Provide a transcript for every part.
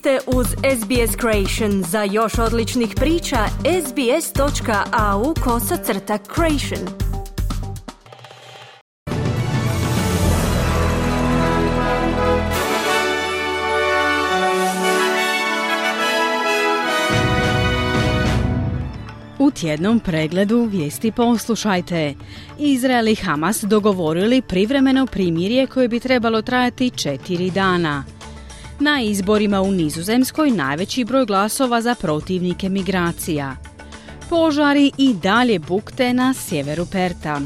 ste uz SBS Creation. Za još odličnih priča, sbs.au kosacrta creation. U tjednom pregledu vijesti poslušajte. Izrael i Hamas dogovorili privremeno primirje koje bi trebalo trajati četiri dana. Na izborima u Nizozemskoj najveći broj glasova za protivnike migracija. Požari i dalje bukte na sjeveru Perta.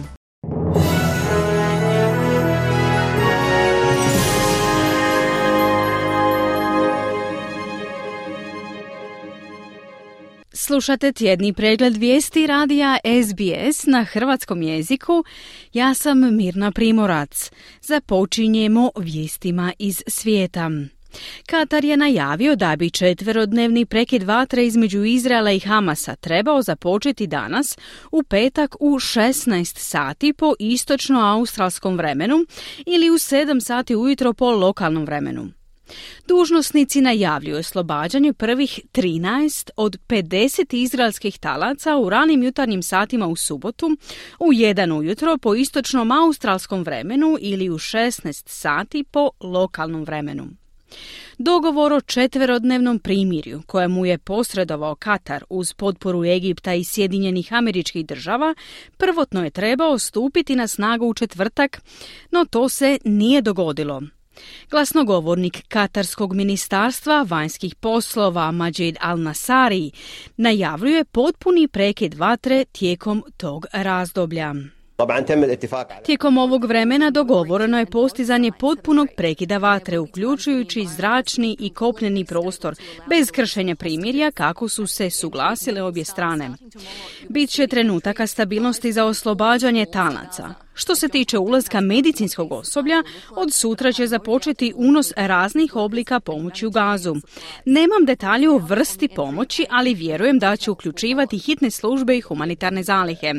Slušate tjedni pregled vijesti radija SBS na hrvatskom jeziku. Ja sam Mirna Primorac. Započinjemo vijestima iz svijeta. Katar je najavio da bi četverodnevni prekid vatre između Izraela i Hamasa trebao započeti danas u petak u 16 sati po istočno-australskom vremenu ili u 7 sati ujutro po lokalnom vremenu. Dužnosnici najavljuju oslobađanje prvih 13 od 50 izraelskih talaca u ranim jutarnjim satima u subotu, u 1 ujutro po istočnom australskom vremenu ili u 16 sati po lokalnom vremenu. Dogovor o četverodnevnom primirju kojemu je posredovao Katar uz potporu Egipta i Sjedinjenih američkih država prvotno je trebao stupiti na snagu u četvrtak, no to se nije dogodilo. Glasnogovornik Katarskog ministarstva vanjskih poslova Majid al-Nasari najavljuje potpuni prekid vatre tijekom tog razdoblja. Tijekom ovog vremena dogovoreno je postizanje potpunog prekida vatre, uključujući zračni i kopneni prostor, bez kršenja primirja kako su se suglasile obje strane. Biće trenutaka stabilnosti za oslobađanje talaca. Što se tiče ulaska medicinskog osoblja, od sutra će započeti unos raznih oblika pomoći u gazu. Nemam detalje o vrsti pomoći, ali vjerujem da će uključivati hitne službe i humanitarne zalihe.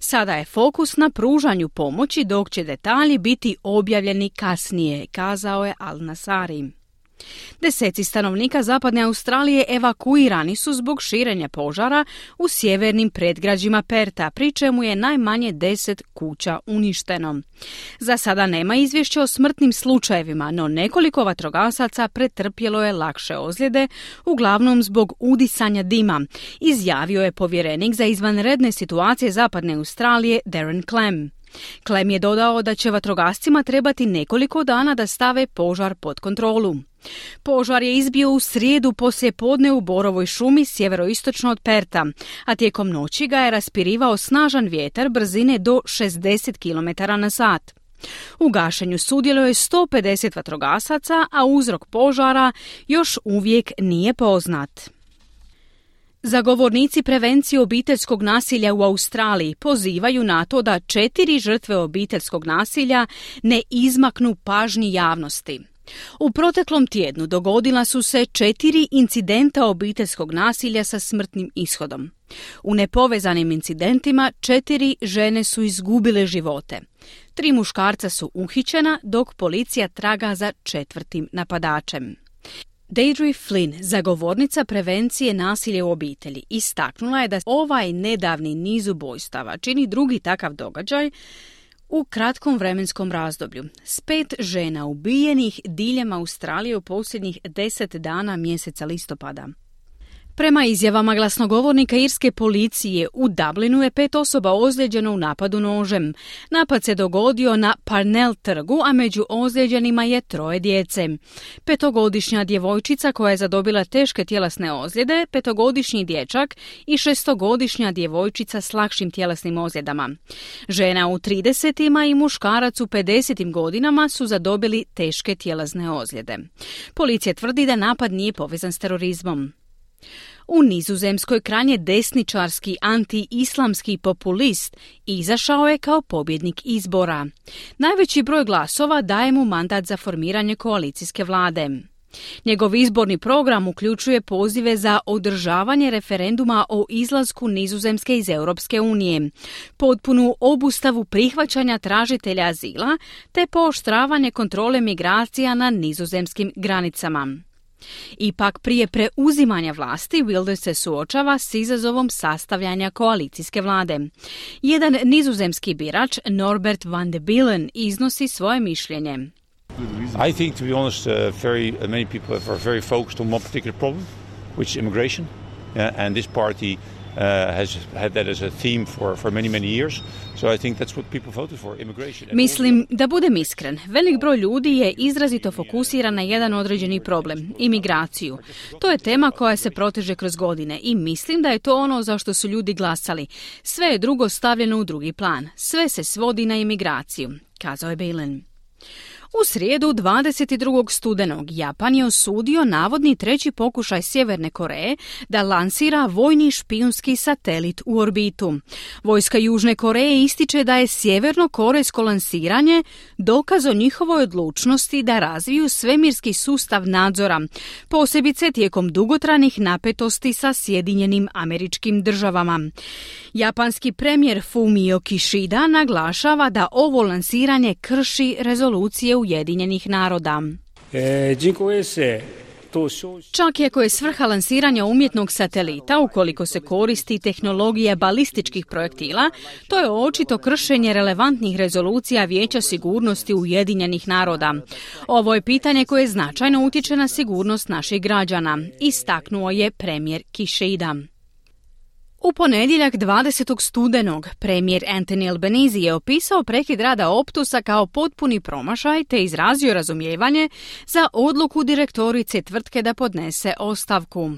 Sada je fokus na pružanju pomoći, dok će detalji biti objavljeni kasnije, kazao je Al Nasari. Deseci stanovnika zapadne Australije evakuirani su zbog širenja požara u sjevernim predgrađima Perta, pri čemu je najmanje deset kuća uništeno. Za sada nema izvješća o smrtnim slučajevima, no nekoliko vatrogasaca pretrpjelo je lakše ozljede, uglavnom zbog udisanja dima, izjavio je povjerenik za izvanredne situacije zapadne Australije Darren Clem. Klem je dodao da će vatrogascima trebati nekoliko dana da stave požar pod kontrolu. Požar je izbio u srijedu poslije podne u Borovoj šumi sjeveroistočno od Perta, a tijekom noći ga je raspirivao snažan vjetar brzine do 60 km na sat. U gašenju sudjeluje 150 vatrogasaca, a uzrok požara još uvijek nije poznat. Zagovornici prevencije obiteljskog nasilja u Australiji pozivaju na to da četiri žrtve obiteljskog nasilja ne izmaknu pažnji javnosti. U proteklom tjednu dogodila su se četiri incidenta obiteljskog nasilja sa smrtnim ishodom. U nepovezanim incidentima četiri žene su izgubile živote. Tri muškarca su uhićena dok policija traga za četvrtim napadačem. Deidre Flynn, zagovornica prevencije nasilja u obitelji, istaknula je da ovaj nedavni niz ubojstava čini drugi takav događaj u kratkom vremenskom razdoblju. S pet žena ubijenih diljem Australije u posljednjih deset dana mjeseca listopada. Prema izjavama glasnogovornika irske policije u Dublinu je pet osoba ozlijeđeno u napadu nožem. Napad se dogodio na Parnell trgu, a među ozlijeđenima je troje djece. Petogodišnja djevojčica koja je zadobila teške tjelesne ozljede, petogodišnji dječak i šestogodišnja djevojčica s lakšim tjelesnim ozljedama. Žena u 30 i muškarac u 50 godinama su zadobili teške tjelesne ozljede. Policija tvrdi da napad nije povezan s terorizmom. U Nizozemskoj kranje desničarski anti-islamski populist izašao je kao pobjednik izbora. Najveći broj glasova daje mu mandat za formiranje koalicijske vlade. Njegov izborni program uključuje pozive za održavanje referenduma o izlasku Nizozemske iz Europske unije, potpunu obustavu prihvaćanja tražitelja azila te pooštravanje kontrole migracija na nizozemskim granicama. Ipak prije preuzimanja vlasti Wilders se suočava s izazovom sastavljanja koalicijske vlade. Jedan nizozemski birač Norbert van de Bilen iznosi svoje mišljenje. I think, to be honest, uh, very uh, many people are very focused on one particular problem, which is immigration. Yeah, and this party has had that as a theme for, for many, many years. So I think that's what people voted for, immigration. Mislim, da budem iskren, velik broj ljudi je izrazito fokusiran na jedan određeni problem, imigraciju. To je tema koja se proteže kroz godine i mislim da je to ono za što su ljudi glasali. Sve je drugo stavljeno u drugi plan. Sve se svodi na imigraciju, kazao je Balen. U srijedu 22. studenog Japan je osudio navodni treći pokušaj Sjeverne Koreje da lansira vojni špijunski satelit u orbitu. Vojska Južne Koreje ističe da je sjeverno-korejsko lansiranje dokaz o njihovoj odlučnosti da razviju svemirski sustav nadzora, posebice tijekom dugotranih napetosti sa Sjedinjenim američkim državama. Japanski premijer Fumio Kishida naglašava da ovo lansiranje krši rezolucije Ujedinjenih naroda. E, Čak i ako je svrha lansiranja umjetnog satelita, ukoliko se koristi tehnologija balističkih projektila, to je očito kršenje relevantnih rezolucija Vijeća sigurnosti Ujedinjenih naroda. Ovo je pitanje koje značajno utječe na sigurnost naših građana, istaknuo je premijer Kišida. U ponedjeljak 20. studenog premijer Anthony Albanese je opisao prekid rada Optusa kao potpuni promašaj te izrazio razumijevanje za odluku direktorice tvrtke da podnese ostavku.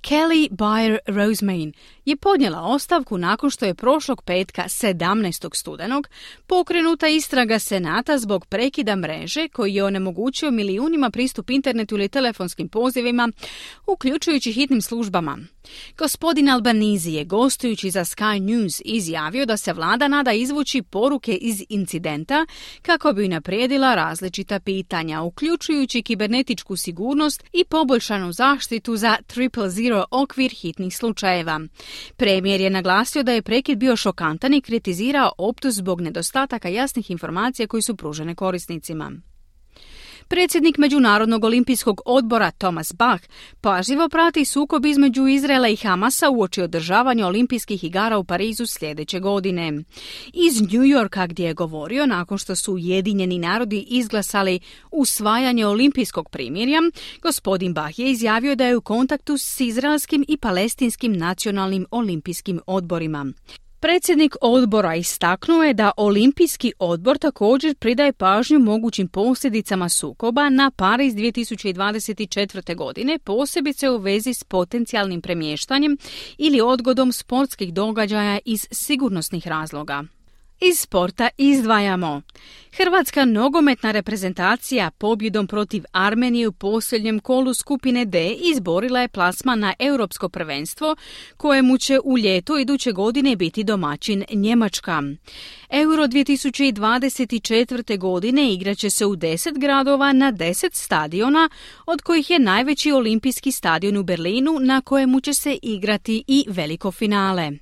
Kelly Bayer Rosemain je podnijela ostavku nakon što je prošlog petka 17. studenog pokrenuta istraga Senata zbog prekida mreže koji je onemogućio milijunima pristup internetu ili telefonskim pozivima, uključujući hitnim službama. Gospodin Albanizi je gostujući za Sky News izjavio da se vlada nada izvući poruke iz incidenta kako bi naprijedila različita pitanja, uključujući kibernetičku sigurnost i poboljšanu zaštitu za Triple Zero okvir hitnih slučajeva. Premijer je naglasio da je prekid bio šokantan i kritizirao optus zbog nedostataka jasnih informacija koji su pružene korisnicima. Predsjednik Međunarodnog olimpijskog odbora Thomas Bach pažljivo prati sukob između Izraela i Hamasa uoči održavanja olimpijskih igara u Parizu sljedeće godine. Iz New Yorka gdje je govorio nakon što su Ujedinjeni narodi izglasali usvajanje olimpijskog primirja, gospodin Bach je izjavio da je u kontaktu s izraelskim i palestinskim nacionalnim olimpijskim odborima. Predsjednik odbora istaknuo je da Olimpijski odbor također pridaje pažnju mogućim posljedicama sukoba na Pariz 2024. godine, posebice u vezi s potencijalnim premještanjem ili odgodom sportskih događaja iz sigurnosnih razloga. Iz sporta izdvajamo. Hrvatska nogometna reprezentacija pobjedom protiv Armenije u posljednjem kolu skupine D izborila je plasma na europsko prvenstvo kojemu će u ljetu iduće godine biti domaćin Njemačka. Euro 2024. godine igraće se u 10 gradova na 10 stadiona, od kojih je najveći olimpijski stadion u Berlinu na kojemu će se igrati i veliko finale.